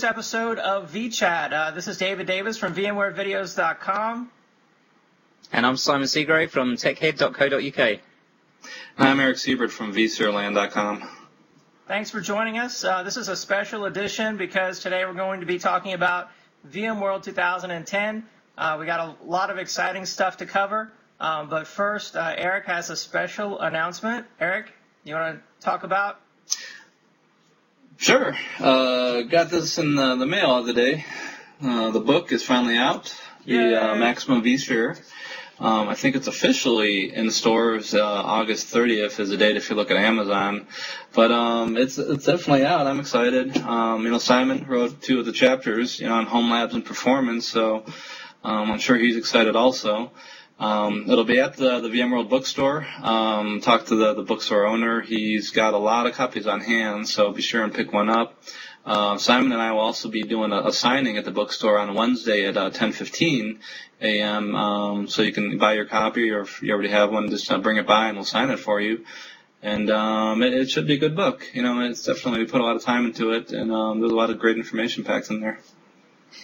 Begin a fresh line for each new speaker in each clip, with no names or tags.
newest episode of VChat. Uh, this is David Davis from VMwareVideos.com.
And I'm Simon Seagrave from TechHead.co.uk.
And I'm Eric Siebert from VSphereLand.com.
Thanks for joining us. Uh, this is a special edition because today we're going to be talking about VMworld 2010. Uh, we got a lot of exciting stuff to cover. Um, but first, uh, Eric has a special announcement. Eric, you want to talk about?
Sure. Uh, got this in the, the mail the other day. Uh, the book is finally out. The uh, Maximum vSphere. Um, I think it's officially in stores. Uh, August 30th is the date if you look at Amazon. But um, it's it's definitely out. I'm excited. Um, you know, Simon wrote two of the chapters, you know, on home labs and performance. So um, I'm sure he's excited also. Um, it'll be at the, the VMworld bookstore. Um, talk to the, the bookstore owner. He's got a lot of copies on hand, so be sure and pick one up. Uh, Simon and I will also be doing a, a signing at the bookstore on Wednesday at uh, 10:15 a.m. Um, so you can buy your copy, or if you already have one, just uh, bring it by and we'll sign it for you. And um, it, it, should be a good book. You know, it's definitely we put a lot of time into it, and um, there's a lot of great information packed in there.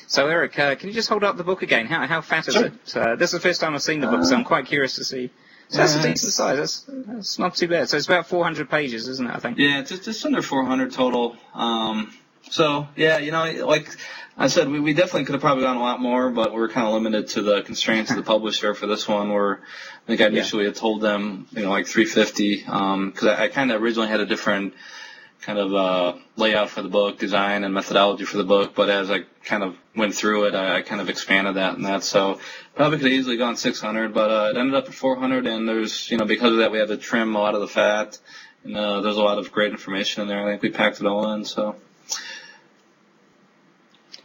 So, Eric, uh, can you just hold up the book again? How, how fat is
sure.
it? Uh, this is the first time I've seen the book, so I'm quite curious to see. So that's a decent size. That's, that's not too bad. So it's about 400 pages, isn't it? I think.
Yeah, just just under 400 total. Um, so yeah, you know, like I said, we, we definitely could have probably gone a lot more, but we're kind of limited to the constraints of the publisher for this one. Where I think I initially yeah. had told them, you know, like 350, because um, I, I kind of originally had a different kind of uh, layout for the book, design and methodology for the book. But as I kind of went through it, I, I kind of expanded that and that. So probably could have easily gone 600, but uh, it ended up at 400. And there's, you know, because of that, we had to trim a lot of the fat. And uh, there's a lot of great information in there. I think we packed it all in. So.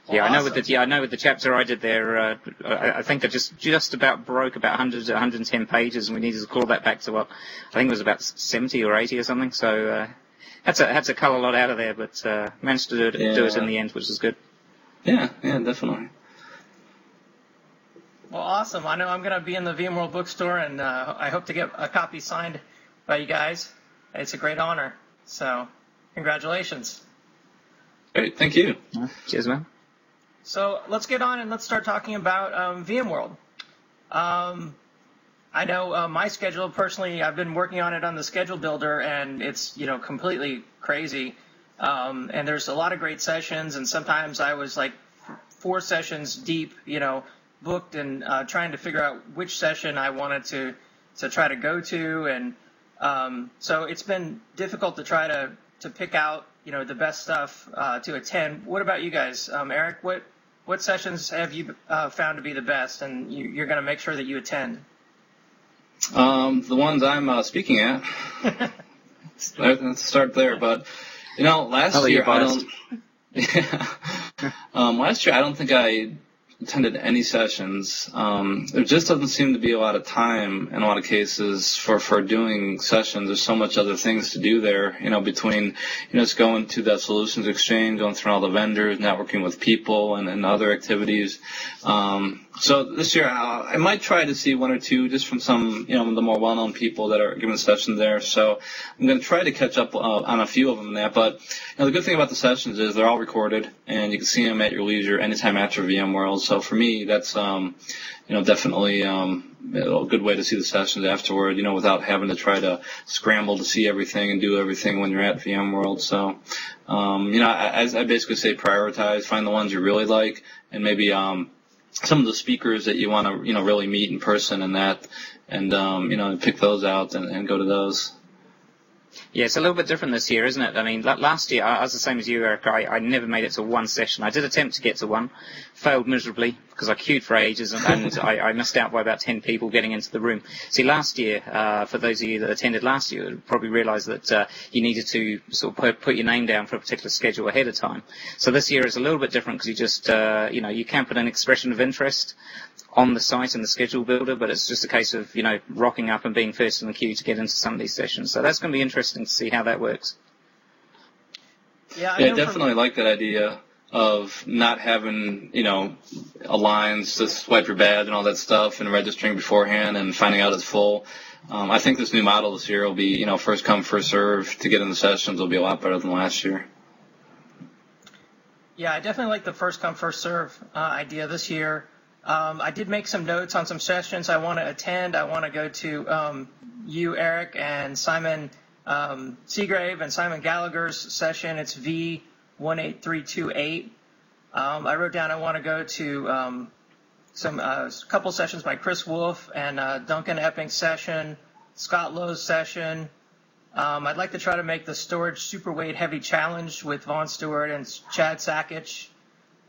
Yeah, awesome. I know with the yeah, I know with the chapter I did there, uh, I, I, think I just just about broke about 100 110 pages, and we needed to claw that back to what I think it was about 70 or 80 or something. So uh, had to had to cull a lot out of there, but uh, managed to do it, yeah. do it in the end, which is good.
Yeah, yeah, definitely.
Well, awesome. I know I'm going to be in the VMworld bookstore, and uh, I hope to get a copy signed by you guys. It's a great honor. So, congratulations.
Great, thank you.
Cheers, man.
So let's get on and let's start talking about um, VMworld. Um, I know uh, my schedule personally. I've been working on it on the schedule builder, and it's you know completely crazy. Um, and there's a lot of great sessions, and sometimes I was like four sessions deep, you know, booked and uh, trying to figure out which session I wanted to to try to go to, and um, so it's been difficult to try to to pick out you know the best stuff uh, to attend. What about you guys, um, Eric? What what sessions have you uh, found to be the best, and you, are going to make sure that you attend?
Um, the ones I'm uh, speaking at. Let's start there. But you know, last year I don't. Yeah. um, last year I don't think I attended any sessions. Um, there just doesn't seem to be a lot of time in a lot of cases for, for doing sessions. There's so much other things to do there, you know, between, you know, just going to the solutions exchange, going through all the vendors, networking with people and, and other activities. Um, so this year I, I might try to see one or two just from some, you know, the more well-known people that are giving sessions there. So I'm going to try to catch up uh, on a few of them there. But you know, the good thing about the sessions is they're all recorded and you can see them at your leisure anytime after VMworld. So for me, that's um, you know definitely um, a good way to see the sessions afterward. You know, without having to try to scramble to see everything and do everything when you're at VMworld. So um, you know, I, I basically say prioritize, find the ones you really like, and maybe um, some of the speakers that you want to you know really meet in person and that, and um, you know pick those out and, and go to those.
Yeah, it's a little bit different this year, isn't it? I mean, last year, I was the same as you, Eric. I, I never made it to one session. I did attempt to get to one, failed miserably because I queued for ages and, and I, I, missed out by about 10 people getting into the room. See, last year, uh, for those of you that attended last year, probably realised that uh, you needed to sort of put, put, your name down for a particular schedule ahead of time. So this year is a little bit different because you just, uh, you know, you can put an expression of interest on the site in the schedule builder, but it's just a case of, you know, rocking up and being first in the queue to get into some of these sessions. So that's going to be interesting to see how that works.
Yeah, I yeah, definitely from... like that idea of not having, you know, a lines to swipe your badge and all that stuff and registering beforehand and finding out it's full. Um, I think this new model this year will be, you know, first come, first serve to get in the sessions will be a lot better than last year.
Yeah, I definitely like the first come first serve uh, idea this year. Um, I did make some notes on some sessions I want to attend. I want to go to um, you, Eric, and Simon um, Seagrave and Simon Gallagher's session. It's V18328. Um, I wrote down I want to go to um, some uh, couple sessions by Chris Wolf and uh, Duncan Epping's session, Scott Lowe's session. Um, I'd like to try to make the storage superweight heavy challenge with Vaughn Stewart and Chad Sakac.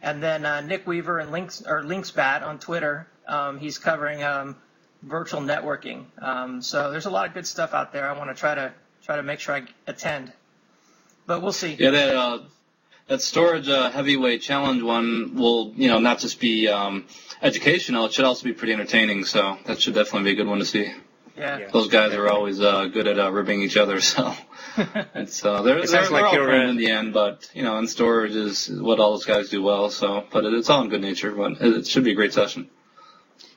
And then uh, Nick Weaver and Lynx or Lynxbat on Twitter. Um, he's covering um, virtual networking. Um, so there's a lot of good stuff out there. I want to try to try to make sure I attend, but we'll see.
Yeah, that uh, that storage uh, heavyweight challenge one will you know not just be um, educational. It should also be pretty entertaining. So that should definitely be a good one to see.
Yeah.
Those guys are always uh, good at uh, ribbing each other, so it's uh, they're,
It
they're,
sounds like
they're all
you're,
friends
uh,
in the end. But you know, in storage is what all those guys do well. So, but it, it's all in good nature. But it, it should be a great session.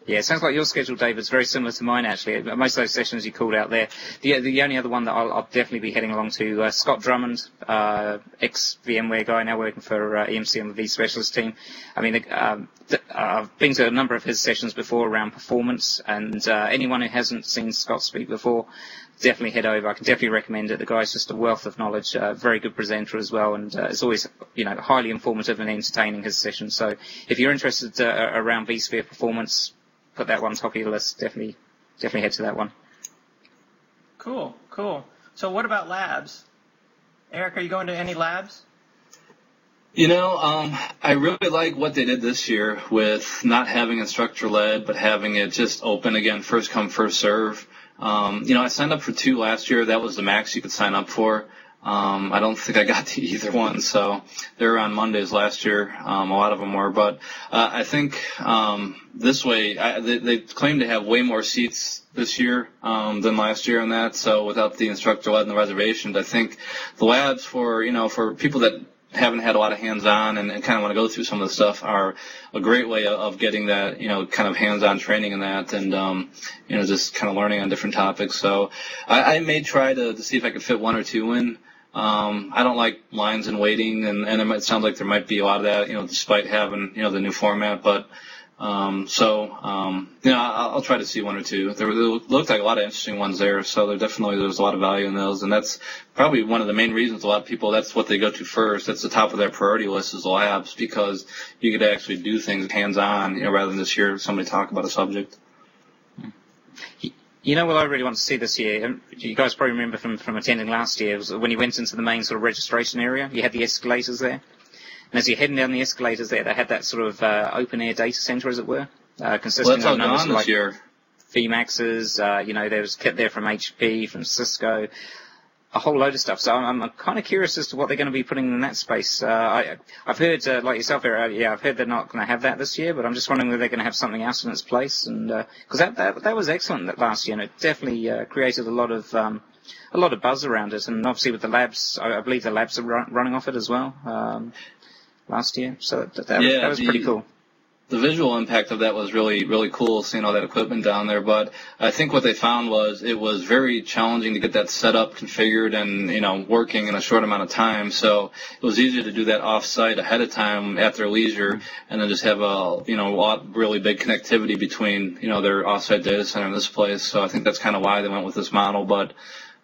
Yeah, it sounds like your schedule, David, is very similar to mine, actually. Most of those sessions you called out there. The, the only other one that I'll, I'll definitely be heading along to, uh, Scott Drummond, uh, ex-VMware guy, now working for uh, EMC on the vSpecialist team. I mean, um, th- I've been to a number of his sessions before around performance, and uh, anyone who hasn't seen Scott speak before, definitely head over. I can definitely recommend it. The guy's just a wealth of knowledge, uh, very good presenter as well, and uh, it's always, you know, highly informative and entertaining, his sessions. So if you're interested uh, around vSphere performance, put that one top of your list. Definitely, definitely head to that one.
Cool, cool. So what about labs? Eric, are you going to any labs?
You know, um, I really like what they did this year with not having instructor led, but having it just open again, first come, first serve. Um, you know, I signed up for two last year. That was the max you could sign up for. Um, I don't think I got to either one, so they were on Mondays last year. Um, a lot of them were, but uh, I think um, this way I, they, they claim to have way more seats this year um, than last year on that. So without the instructor led and the reservations, I think the labs for you know for people that haven't had a lot of hands-on and, and kind of want to go through some of the stuff are a great way of getting that, you know, kind of hands-on training in that and, um, you know, just kind of learning on different topics. So I, I may try to, to see if I could fit one or two in. Um, I don't like lines and waiting, and, and it might sound like there might be a lot of that, you know, despite having, you know, the new format. But um, so, um, you know, I'll, I'll try to see one or two. There, there looked like a lot of interesting ones there, so there definitely there's a lot of value in those, and that's probably one of the main reasons a lot of people that's what they go to first. That's the top of their priority list is the labs because you get to actually do things hands-on, you know, rather than just hear somebody talk about a subject.
You know what I really want to see this year? and You guys probably remember from, from attending last year, was when you went into the main sort of registration area, you had the escalators there. And as you're heading down the escalators there, they had that sort of uh, open air data center, as it were, uh, consisting
Well,
of numbers like
year.
VMAXs, uh, you know, there was kit there from HP, from Cisco, a whole load of stuff. So I'm, I'm kind of curious as to what they're going to be putting in that space. Uh, I, I've heard, uh, like yourself, Eric, uh, yeah, I've heard they're not going to have that this year, but I'm just wondering whether they're going to have something else in its place. And because that, that that was excellent that last year, and it definitely uh, created a lot of um, a lot of buzz around it. And obviously with the labs, I, I believe the labs are run, running off it as well um, last year. So that, that,
Yeah,
that was
the-
pretty cool.
The visual impact of that was really really cool seeing all that equipment down there. But i think what they found was it was very challenging to get that set up configured and you know working in a short amount of time. So it was easier to do that off site ahead of time at their leisure and then just have a you know a really big connectivity between you know their off-site data center and this place. So i think that's kind of why they went with this model. But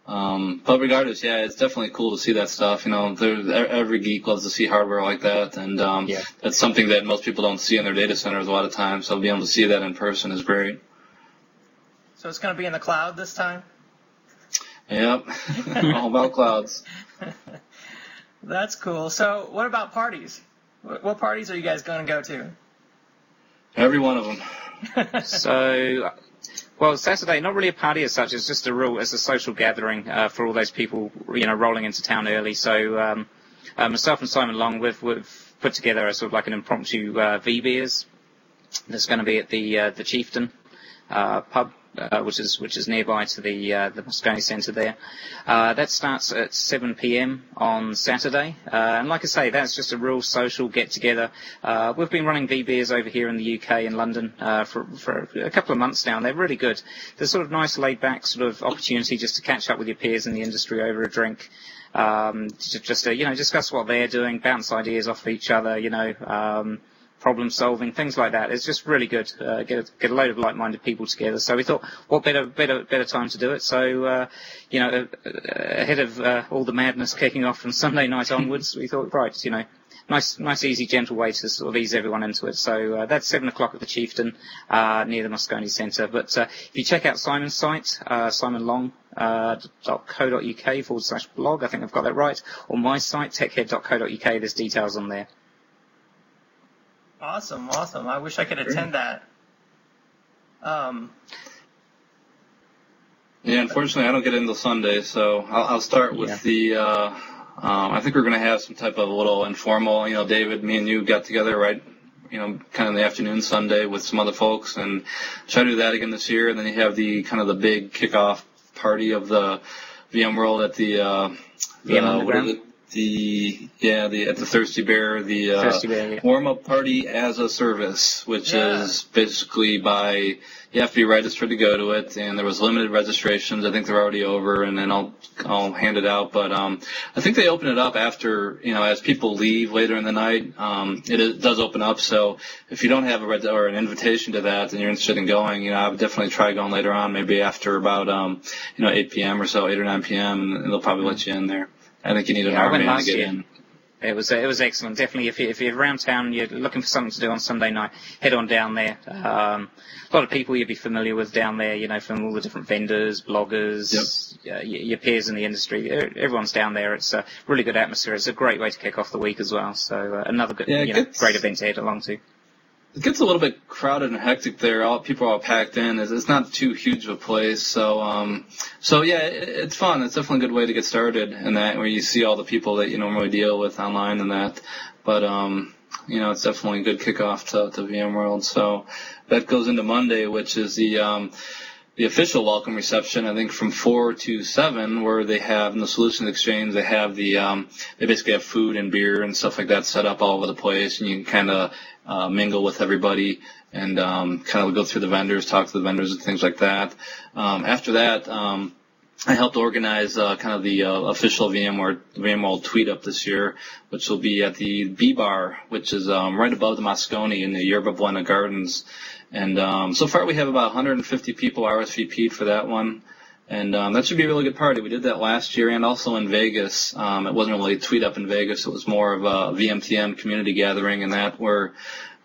um, but regardless, yeah, it's definitely cool to see that stuff. You know, every geek loves to see hardware like that, and um,
Yeah.
that's something that most people don't see in their data centers a lot of times. So being able to see that in person is great.
So it's going to be in the cloud this time.
Yep, all about clouds.
That's cool. So what about parties? What, what parties are you guys going to go to?
Every one of them.
So, well, Saturday, not really a party as such. It's just a real, it's a social gathering uh, for all those people, you know, rolling into town early. So, um, uh, myself and Simon Long, we've, we've put together a sort of like an impromptu uh, V beers. That's going to be at the uh, the Chieftain pub uh, which is which is nearby to the uh, the Moscone Centre there. Uh, that starts at 7 p.m. on Saturday, uh, and like I say, that's just a real social get together. Uh, we've been running VBeers over here in the UK in London uh, for for a couple of months now, and they're really good. They're sort of nice, laid back sort of opportunity just to catch up with your peers in the industry over a drink. Um, just to, you know discuss what they're doing, bounce ideas off each other, you know. Um, problem solving, things like that. It's just really good. Uh, get a, get a load of like-minded people together. So we thought, what better better better time to do it? So uh, you know, uh, ahead of uh, all the madness kicking off from Sunday night onwards, we thought, right, you know, nice nice easy gentle way to sort of ease everyone into it. So uh, that's seven o'clock at the Chieftain uh, near the Moscone Centre. But if you check out Simon's site. Uh, .co.uk forward slash blog, I think I've got that right, or my site, techhead.co.uk, there's details on there.
Awesome, awesome. I wish I could attend that. Um,
yeah, unfortunately, I don't get into Sunday, so I'll, I'll start with yeah. the. Uh, um, I think we're going to have some type of a little informal. You know, David, me and you got together right. You know, kind of in the afternoon Sunday with some other folks, and try to do that again this year. And then you have the kind of the big kickoff party of the VMworld at the. Uh,
the
the yeah the at the Thirsty Bear the
uh, thirsty yeah.
warm up party as a service, which yeah. is basically by you have to be registered to go to it, and there was limited registrations. I think they're already over, and then I'll I'll hand it out. But um, I think they open it up after you know as people leave later in the night. Um, it, it does open up, so if you don't have a red or an invitation to that, and you're interested in going, you know I would definitely try going later on, maybe after about um, you know 8 p.m. or so, 8 or 9 p.m. and they'll probably let you in there. I think you need an yeah, Ironman to get year. in.
It was it was excellent. Definitely, if, you, if you're around town, you're looking for something to do on Sunday night, head on down there. Um, a lot of people you'll be familiar with down there, you know, from all the different vendors, bloggers, yep. your peers in the industry. Everyone's down there. It's a really good atmosphere. It's a great way to kick off the week as well. So uh, another good, yeah, you know, great event to head along to
it gets a little bit crowded and hectic there. All people are all packed in. It's, it's not too huge of a place, so um, so yeah, it, it's fun. It's definitely a good way to get started in that where you see all the people that you normally deal with online and that. But um, you know, it's definitely a good kickoff to, to VMworld. So that goes into Monday, which is the um, the official welcome reception, I think from four to seven, where they have in the Solutions Exchange, they have the um, they basically have food and beer and stuff like that set up all over the place, and you can kind of uh, mingle with everybody and um, kind of go through the vendors, talk to the vendors and things like that. Um, after that, um, I helped organize uh, kind of the uh, official VMware VMworld tweet up this year, which will be at the B Bar, which is um, right above the Moscone in the Yerba Buena Gardens. And um, so far, we have about 150 people RSVP'd for that one. And um, that should be a really good party. We did that last year and also in Vegas. Um, it wasn't really a tweet up in Vegas. It was more of a VMTN community gathering and that where,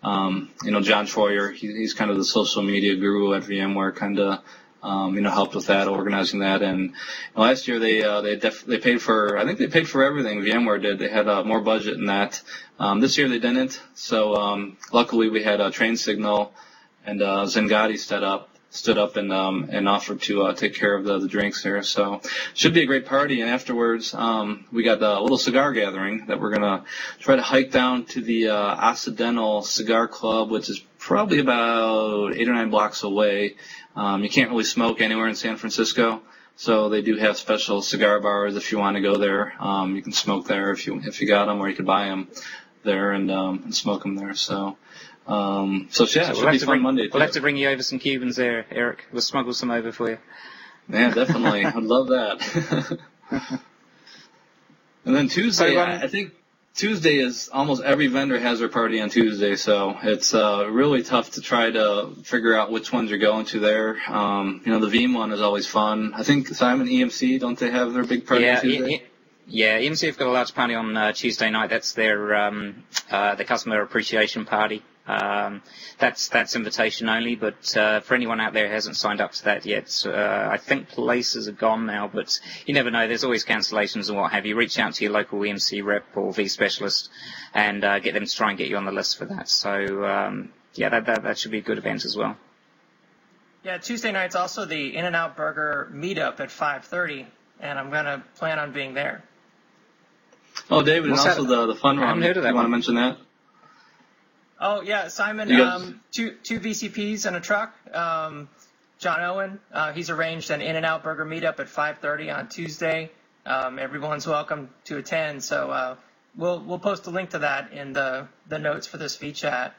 um, you know, John Troyer, he, he's kind of the social media guru at VMware, kind of, um, you know, helped with that, organizing that. And last year they uh, they def- they paid for I think they paid for everything. VMware did. They had uh, more budget than that. Um, this year they didn't. So um, luckily we had a train signal and uh, Xangati set up stood up and um, and offered to uh, take care of the, the drinks here. So should be a great party. And afterwards, um, we got a little cigar gathering that we're gonna try to hike down to the uh, Occidental Cigar Club, which is probably about eight or nine blocks away. Um, you can't really smoke anywhere in San Francisco. So they do have special cigar bars if you want to go there. Um, you can smoke there if you if you got them, or you could buy them there and, um, and smoke them there. So um, so yeah, so we'll have,
bring,
Monday,
we'll have to bring you over some Cubans there, Eric. We'll smuggle some over for you.
Yeah, definitely. I'd love that. and then Tuesday, so, um, I think Tuesday is almost every vendor has their party on Tuesday, so it's uh, really tough to try to figure out which ones you're going to there. Um, you know, the Veeam one is always fun. I think Simon EMC, don't they have their big party
yeah,
on Tuesday?
Yeah, EMC have got a large party on uh, Tuesday night. That's their um, uh, the customer appreciation party. Um, that's that's invitation only, but uh, for anyone out there who hasn't signed up to that yet, uh, I think places are gone now. But you never know. There's always cancellations and what have you. Reach out to your local EMC rep or V specialist and uh, get them to try and get you on the list for that. So um, yeah, that, that that should be a good event as well.
Yeah, Tuesday night's also the In-N-Out Burger meetup at 5:30, and I'm gonna plan on being there.
Oh, David, What's and also that? the the fun run. I haven't heard of that. You want to mention that?
Oh yeah, Simon. Um, two two VCPs and a truck. Um, John Owen. Uh, he's arranged an In-N-Out Burger meetup at 5:30 on Tuesday. Um, everyone's welcome to attend. So uh, we'll we'll post a link to that in the the notes for this VChat.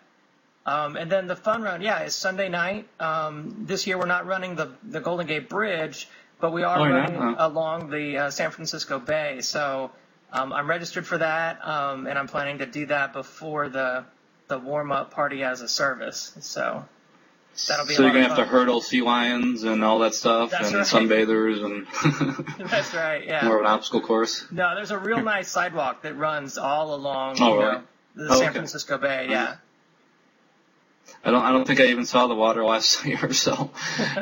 Um, and then the fun run, yeah, is Sunday night. Um, this year we're not running the the Golden Gate Bridge, but we are
Oh,
running
Oh.
along the uh, San Francisco Bay. So um, I'm registered for that, um, and I'm planning to do that before the the warm up party as a service. So that'll be
so you're gonna have to
fun.
hurdle sea lions and all that stuff,
That's
and
right.
sunbathers, and
That's right. Yeah.
more of an obstacle course.
No, there's a real nice sidewalk that runs all along
Oh,
you know, the
Oh,
San
okay.
Francisco Bay. Yeah.
I don't. I don't think I even saw the water last year so.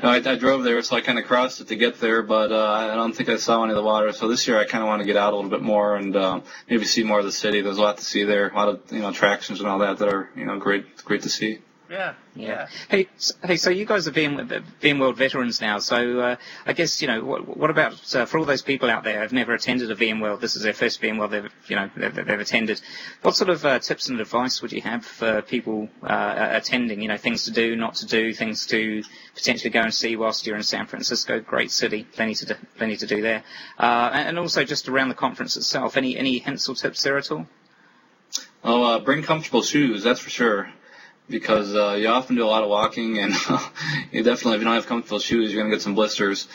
No, I, I drove there, so I kind of crossed it to get there, but uh, I don't think I saw any of the water. So this year, I kind of want to get out a little bit more and um, maybe see more of the city. There's a lot to see there, a lot of you know attractions and all that that are you know great, great to see.
Yeah.
Yeah. Hey, s- hey. So you guys are VM, VMworld veterans now. So uh, I guess you know what, what about uh, for all those people out there who've never attended a VMworld? This is their first VMworld they've you know they've, they've attended. What sort of uh, tips and advice would you have for people uh, attending? You know, things to do, not to do, things to potentially go and see whilst you're in San Francisco. Great city, plenty to do, plenty to do there. Uh, and and also just around the conference itself. Any any hints or tips there at all?
Oh, uh, bring comfortable shoes, that's for sure. Because uh, you often do a lot of walking, and you definitely, if you don't have comfortable shoes, you're going to get some blisters.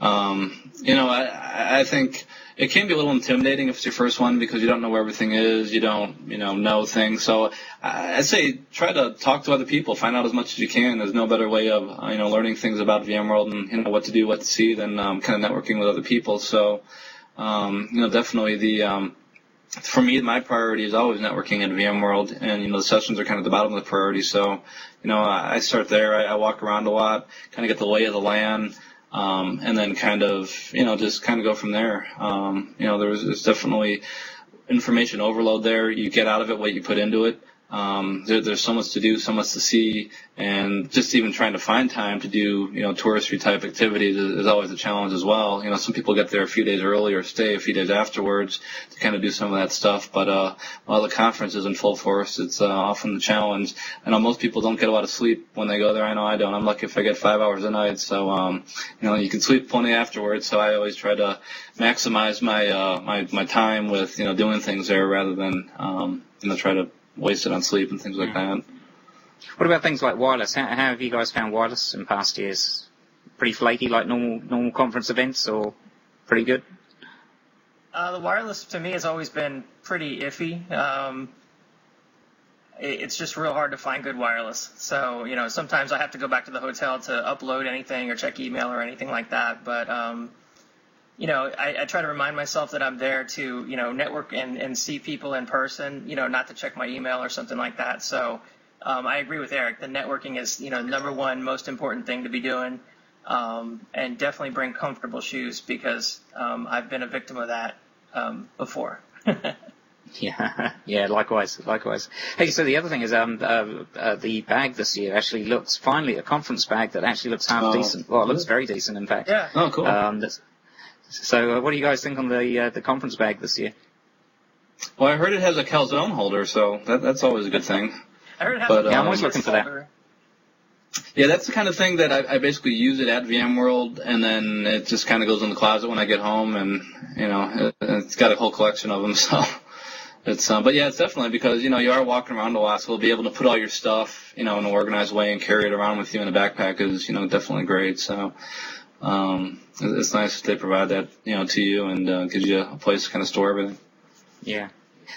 Um, you know, I, I think it can be a little intimidating if it's your first one because you don't know where everything is, you don't, you know, know things. So I- I'd say try to talk to other people, find out as much as you can. There's no better way of, uh, you know, learning things about VMworld and you know what to do, what to see than um, kind of networking with other people. So, um, you know, definitely the um, for me, my priority is always networking at VMworld, and you know the sessions are kind of the bottom of the priority. So, you know, I start there. I, I walk around a lot, kind of get the lay of the land, um, and then kind of you know just kind of go from there. Um, you know, there's, there's definitely information overload there. You get out of it what you put into it. Um, there, there's so much to do, so much to see, and just even trying to find time to do, you know, touristy type activities is, is always a challenge as well. You know, some people get there a few days early or stay a few days afterwards to kind of do some of that stuff. But uh, while the conference is in full force, it's uh, often the challenge. I know most people don't get a lot of sleep when they go there. I know I don't. I'm lucky if I get five hours a night. So, um, you know, you can sleep plenty afterwards. So I always try to maximize my uh, my my time with you know doing things there rather than um, you know try to waste it on sleep and things like that.
What about things like wireless? How, how have you guys found wireless in past years? Pretty flaky, like normal normal conference events, or pretty good?
Uh, the wireless to me has always been pretty iffy. Um, it- it's just real hard to find good wireless. So, you know, sometimes I have to go back to the hotel to upload anything or check email or anything like that. But, um, you know, I, I try to remind myself that I'm there to, you know, network and, and see people in person, you know, not to check my email or something like that. So um, I agree with Eric. The networking is, you know, number one most important thing to be doing. Um, and definitely bring comfortable shoes because um, I've been a victim of that um, before.
Yeah, yeah, likewise, likewise. Hey, so the other thing is, um, uh, uh, the bag this year actually looks finally a conference bag that actually looks half
Oh,
decent. Well, it looks very decent, in fact.
yeah.
Oh, cool.
Um, that's, so, uh, what do you guys think on the uh, the conference bag this year?
well, I heard it has a calzone holder, so that, that's always a good thing.
I heard it has
But,
a
Yeah, I'm
always looking for that.
Yeah, that's the kind of thing that I, I basically use it at VMworld, and then it just kind of goes in the closet when I get home, and you know, it, it's got a whole collection of them. So it's, uh, but yeah, it's definitely because you know you are walking around a lot, so to be able to put all your stuff, you know, in an organized way and carry it around with you in a backpack is, you know, definitely great. So um, it's nice that they provide that, you know, to you and uh, gives you a place to kind of store everything.
Yeah.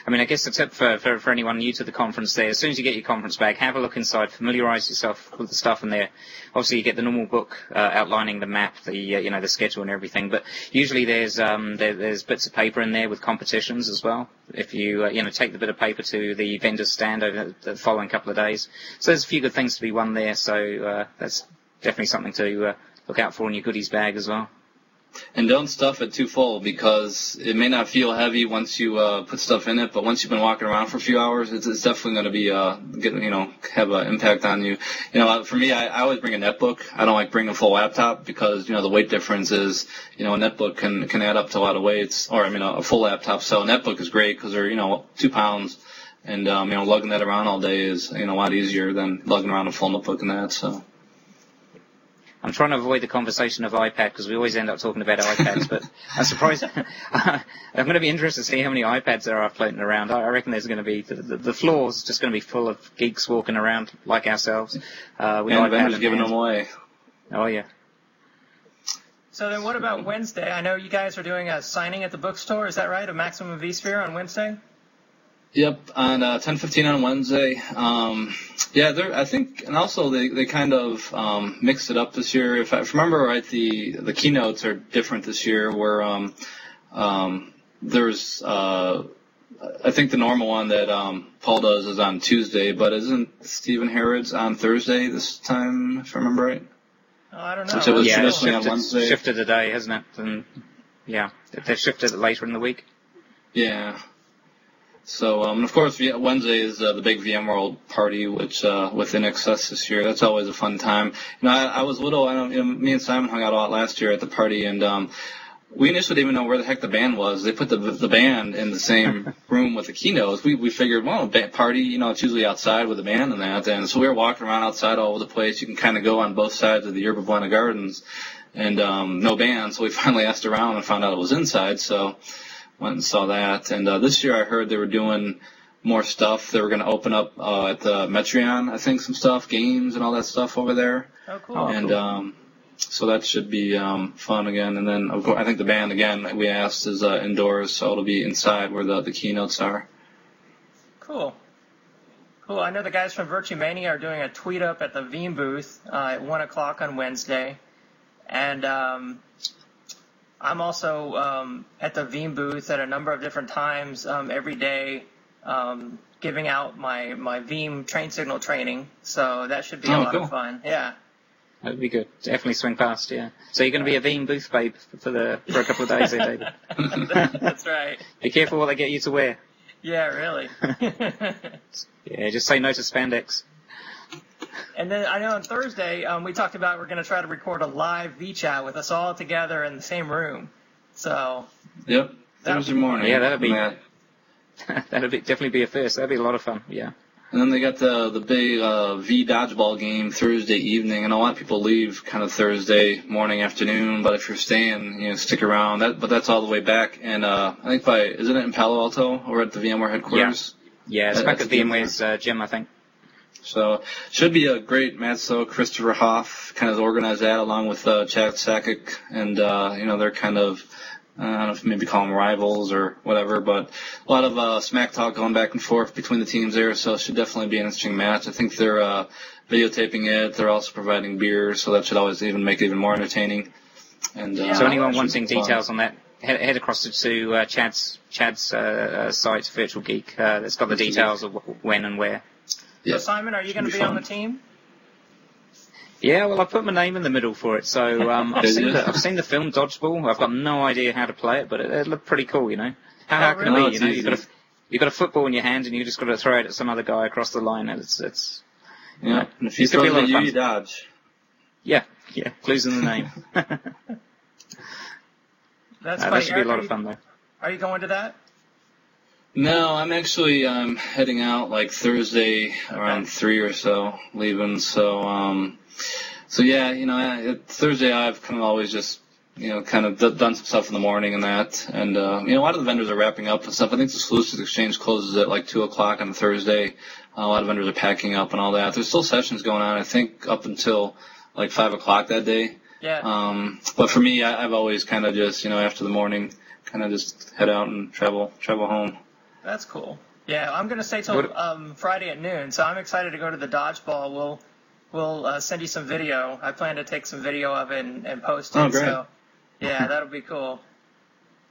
I mean, I guess the tip for, for, for anyone new to the conference there, as soon as you get your conference bag, have a look inside, familiarise yourself with the stuff in there. Obviously, you get the normal book uh, outlining the map, the uh, you know the schedule and everything. But usually there's um, there, there's bits of paper in there with competitions as well. If you uh, you know take the bit of paper to the vendor's stand over the following couple of days, so there's a few good things to be won there. So uh, that's definitely something to uh, look out for in your goodies bag as well.
And don't stuff it too full because it may not feel heavy once you uh, put stuff in it, but once you've been walking around for a few hours, it's, it's definitely going to be uh, get, you know have an impact on you. You know, for me, I, I always bring a netbook. I don't like bringing a full laptop because you know the weight difference is you know a netbook can can add up to a lot of weights, or I mean a, a full laptop. So a netbook is great because they're you know two pounds. And um, you know, lugging that around all day is you know a lot easier than lugging around a full notebook and that. So
I'm trying to avoid the conversation of iPad because we always end up talking about iPads. but I'm surprised. I'm going to be interested to see how many iPads there are floating around. I reckon there's going to be the, the, the floor's just going to be full of geeks walking around like ourselves.
Uh, with and vendors giving them away.
Oh yeah.
So then, what about Wednesday? I know you guys are doing a signing at the bookstore. Is that right? A Maximum vSphere on Wednesday?
Yep, on uh, 10:15 on Wednesday. Um, yeah, I think, and also they, they kind of um, mixed it up this year. If I, if I remember right, the the keynotes are different this year. Where um, um, there's, uh, I think the normal one that um, Paul does is on Tuesday, but isn't Stephen Herrod's on Thursday this time? If I remember right.
Oh, I don't know. Which it was
yeah, traditionally shifted, on Wednesday. Shifted a day, hasn't it? And yeah, they've shifted it later in the week.
Yeah. So, um, and of course, Wednesday is uh, the big VMworld party, which uh, with INXS this year. That's always a fun time. You know, I, I was little. I don't. You know, me and Simon hung out a lot last year at the party, and um, we initially didn't even know where the heck the band was. They put the the band in the same room with the keynotes. We we figured, well, party, you know, it's usually outside with the band and that. And so we were walking around outside all over the place. You can kind of go on both sides of the Yerba Buena Gardens, and um, no band. So we finally asked around and found out it was inside. So went and saw that. And uh, this year I heard they were doing more stuff. They were going to open up uh, at the Metreon, I think, some stuff, games and all that stuff over there.
Oh, cool.
And
cool.
Um, so that should be um, fun again. And then of course, I think the band again we asked is uh, indoors, so it'll be inside where the the keynotes are.
Cool. Cool. I know the guys from Virtumania are doing a tweet up at the Veeam booth uh, at one o'clock on Wednesday, and um, I'm also um, at the Veeam booth at a number of different times um, every day, um, giving out my my Veeam train signal training. So that should be oh, a lot cool. of fun. Yeah.
That'd be good. Definitely swing past, yeah. So you're going to be a Veeam booth babe for the for a couple of days, eh, David?
That's right.
be careful what they get you to wear.
Yeah, really.
yeah, just say no to spandex.
And then I know on Thursday um, we talked about we're going to try to record a live V chat with us all together in the same room. So.
Yep. Thursday morning.
Yeah, that'd be. that'd be, definitely be a first. That'd be a lot of fun. Yeah.
And then they got the the big uh, V dodgeball game Thursday evening, and a lot of people leave kind of Thursday morning, afternoon. But if you're staying, you know, stick around. That, but that's all the way back, and uh, I think by isn't it in Palo Alto or at the VMware headquarters?
Yeah, yeah it's back at VMware's uh, gym, I think.
So should be a great Matt So Christofer Hoff kind of organized that along with uh, Chad Sakac, and uh, you know they're kind of I don't know if maybe call them rivals or whatever, but a lot of uh, smack talk going back and forth between the teams there. So it should definitely be an interesting match. I think they're uh, videotaping it. They're also providing beer, so that should always even make it even more entertaining.
And uh, so anyone wanting details on that, head, head across to uh, Chad's Chad's uh, site, Virtual Geek. Uh, that's got the details of when and where.
Yeah. So Simon, are you going to be, be on the team?
Yeah, well, I put my name in the middle for it. So um, I've seen the I've seen the film Dodgeball. I've got no idea how to play it, but it, it looked pretty cool. You know, how, how can really? it be? You know, you've got a you've got a football in your hand and you just got to throw it at some other guy across the line. And it's it's
yeah. You know, and if you throw it at you, you dodge.
Yeah, yeah. Clues in the name.
That's
uh, that should be a lot of fun though.
Are you going to that?
No, I'm actually um, heading out like Thursday around three or so, leaving. So, um, so yeah, you know, Thursday I've kind of always just you know kind of d- done some stuff in the morning and that, and uh, you know a lot of the vendors are wrapping up and stuff. I think the Solutions Exchange closes at like two o'clock on Thursday. Uh, a lot of vendors are packing up and all that. There's still sessions going on. I think up until like five o'clock that day.
Yeah.
Um, but for me, I, I've always kind of just you know after the morning, kind of just head out and travel travel home.
That's cool. Yeah, I'm gonna stay till um, Friday at noon, so I'm excited to go to the dodgeball. We'll we'll uh, send you some video. I plan to take some video of it and, and post it.
Oh, great. So
yeah, that'll be cool.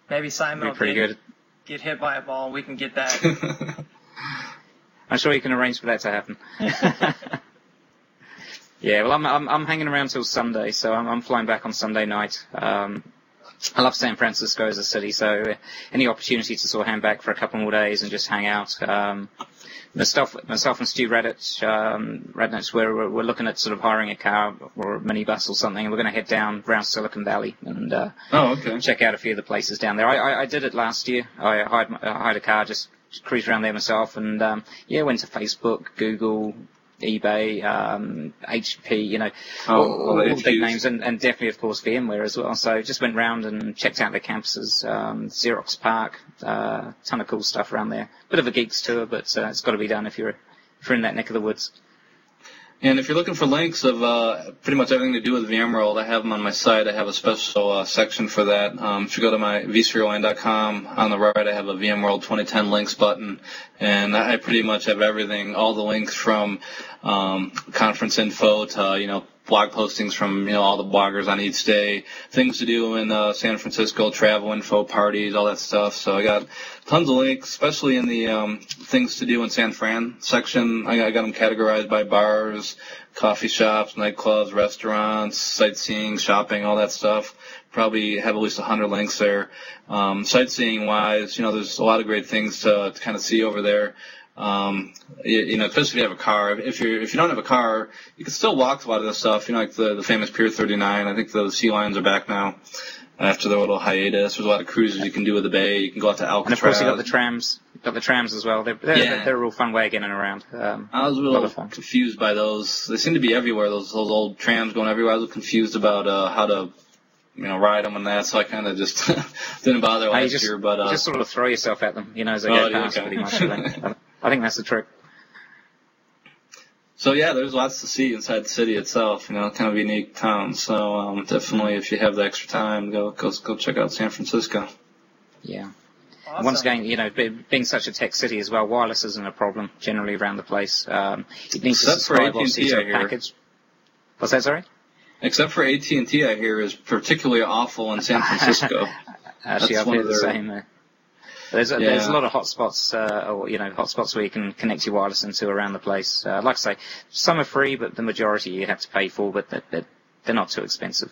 Maybe Simon will
pretty
get,
good.
get hit by a ball. We can get that.
I'm sure you can arrange for that to happen. yeah, well, I'm, I'm I'm hanging around till Sunday, so I'm I'm flying back on Sunday night. Um, I love San Francisco as a city, so any opportunity to sort of hang back for a couple more days and just hang out. Um, myself, myself and Stu Radnidge, um, we're, we're looking at sort of hiring a car or a minibus or something, and we're going to head down around Silicon Valley and uh,
oh, okay.
check out a few of the places down there. I, I, I did it last year. I hired, I hired a car, just cruised around there myself, and um, yeah, went to Facebook, Google, eBay, um, HP, you know, oh, all, all, all the big names, and, and, definitely, of course, VMware as well. So just went round and checked out the campuses, um, Xerox PARC, uh, ton of cool stuff around there. Bit of a geeks tour, but uh, it's got to be done if you're if you're in that neck of the woods.
And if you're looking for links of uh, pretty much everything to do with VMworld, I have them on my site. I have a special uh, section for that. Um, if you go to my vsphereonline.com, on the right I have a VMworld 2010 links button, and I pretty much have everything, all the links from um, conference info to you know blog postings from you know all the bloggers on each day, things to do in uh, San Francisco, travel info, parties, all that stuff. So I got tons of links, especially in the um, things to do in San Fran section. I, I got them categorized by bars, coffee shops, nightclubs, restaurants, sightseeing, shopping, all that stuff. Probably have at least 100 links there. Um, sightseeing wise, you know, there's a lot of great things to, to kind of see over there. Um, you, you, know, especially if you have a car. If you if you don't have a car, you can still walk a lot of this stuff. You know, like the the famous Pier 39. I think the sea lions are back now after their little hiatus. There's a lot of cruises you can do with the bay. You can go out to Alcatraz.
And of course, you got the trams. You got the trams as well. They're they're, yeah. they're a real fun way of getting around. Um,
I was a little confused by those. They seem to be everywhere. Those those old trams going everywhere. I was confused about uh, how to you know, ride them and that, so I kind of just didn't bother last
just,
year. But uh,
just sort of throw yourself at them, you know, as they oh, go past, okay. pretty much. I think that's the trick.
So yeah, there's lots to see inside the city itself. You know, kind of unique town. So um, definitely, if you have the extra time, go go go check out San Francisco.
Yeah. Awesome. Once again, you know, being such a tech city as well, wireless isn't a problem generally around the place. Um, it needs
Except
to subscribe
for AT&T, I hear.
package. What's that, sorry?
Except for AT&T, I hear is particularly awful in San Francisco.
Actually, I've heard the same there. There's a, yeah. there's a lot of hotspots, uh, or you know, hotspots where you can connect your wireless into around the place. Uh, like I say, some are free, but the majority you have to pay for, but they're, they're not too expensive.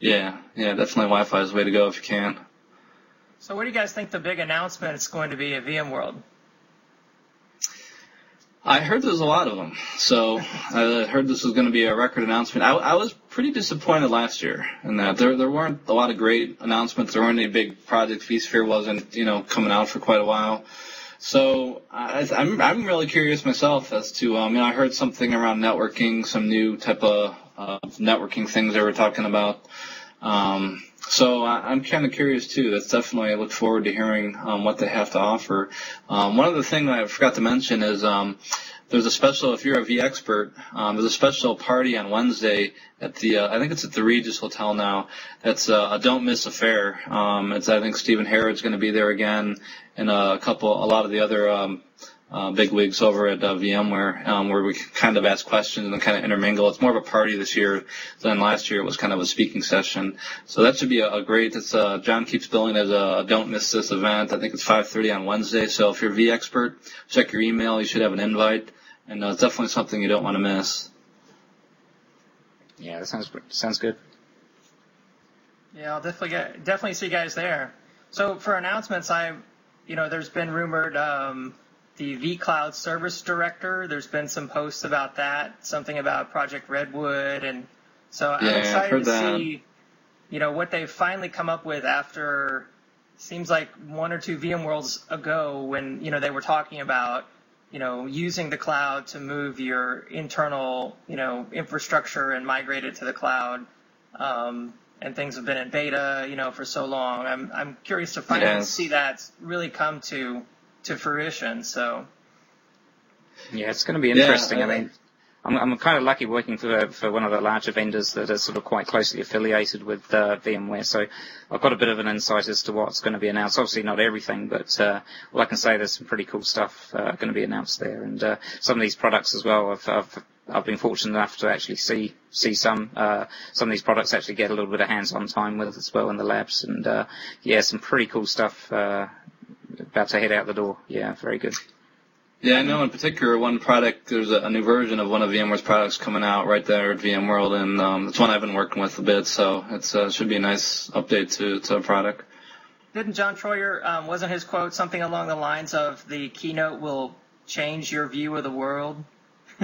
Yeah, yeah, definitely Wi-Fi is the way to go if you can.
So, what do you guys think the big announcement is going to be at VMworld?
I heard there's a lot of them. So I heard this was going to be a record announcement. I, I, was pretty disappointed last year in that there there weren't a lot of great announcements. There weren't any big projects. vSphere wasn't you know coming out for quite a while. So I, am I'm, I'm really curious myself as to um, you know I heard something around networking, some new type of uh, networking things they were talking about. Um, so I, am kind of curious too. That's definitely I look forward to hearing um, what they have to offer. Um, one other thing that I forgot to mention is um, there's a special. If you're a V expert. um, there's a special party on Wednesday at the. Uh, I think it's at the Regis Hotel now. That's uh, a don't miss affair. Um, it's I think Stephen Herrod's going to be there again, and a couple, a lot of the other um, uh, big wigs over at uh, VMware, um, where we kind of ask questions and kind of intermingle. It's more of a party this year than last year. It was kind of a speaking session. So that should be a, a great. It's uh, John keeps billing as a don't miss this event. I think it's 5:30 on Wednesday. So if you're a vExpert, check your email. You should have an invite, and uh, it's definitely something you don't want to miss.
Yeah, that sounds sounds good.
Yeah, I'll definitely get definitely see you guys there. So for announcements, I, you know, there's been rumored. Um, the vCloud Service Director. There's been some posts about that, something about Project Redwood, and so I'm excited to that. see, you know, what they've finally come up with after seems like one or two VMworlds ago when you know they were talking about you know using the cloud to move your internal you know infrastructure and migrate it to the cloud. Um, and things have been in beta, you know, for so long. I'm I'm curious to finally yes. see that really come to to fruition. So
yeah, it's going to be interesting. Yeah, I, I mean, I'm, I'm kind of lucky working for for one of the larger vendors that are sort of quite closely affiliated with uh, VMware, so I've got a bit of an insight as to what's going to be announced. Obviously, not everything, but uh, well, I can say there's some pretty cool stuff uh, going to be announced there, and uh, some of these products as well. I've, I've I've been fortunate enough to actually see see some uh, some of these products actually get a little bit of hands-on time with as well in the labs, and uh, yeah, some pretty cool stuff uh, about to head out the door. Yeah, very good.
Yeah, I know in particular one product, there's a, a, new version of one of VMware's products coming out right there at VMworld, and um, it's one I've been working with a bit, so it uh, should be a nice update to, to a product.
Didn't John Troyer, um, wasn't his quote something along the lines of the keynote will change your view of the world?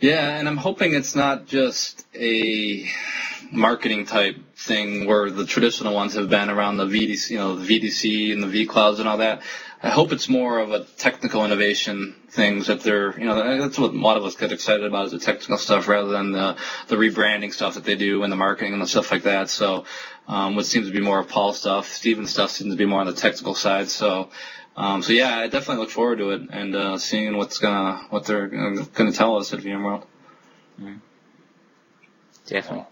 yeah, and I'm hoping it's not just a marketing type thing where the traditional ones have been around the VDC, you know, the VDC and the V clouds and all that. I hope it's more of a technical innovation things that they're, you know, that's what a lot of us get excited about is the technical stuff rather than the, the rebranding stuff that they do and the marketing and the stuff like that. So, um, what seems to be more of Paul stuff, Steven's stuff seems to be more on the technical side. So, um, so yeah, I definitely look forward to it and uh, seeing what's gonna, what they're gonna tell us at VMworld.
Mm. Definitely.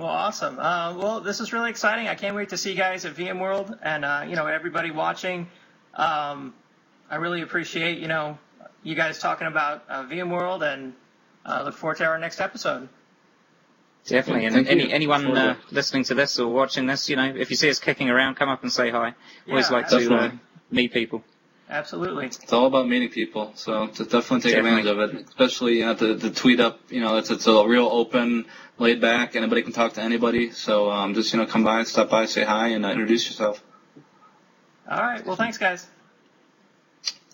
Well, awesome. Uh, well, this is really exciting. I can't wait to see you guys at VMworld and, uh, you know, everybody watching. Um, I really appreciate, you know, you guys talking about uh, VMworld and uh, look forward to our next episode.
Definitely. And any, anyone uh, listening to this or watching this, you know, if you see us kicking around, come up and say hi. Always
Yeah,
like to uh, meet people.
Absolutely.
It's all about meeting people, so to definitely take
Definitely.
advantage of it. Especially you know, to, to tweet up, you know, it's it's a real open, laid back. Anybody can talk to anybody. So um, just you know, come by, stop by, say hi, and uh, introduce yourself.
All right. Well, thanks, guys.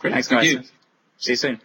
Great.
Thanks, guys. See you soon.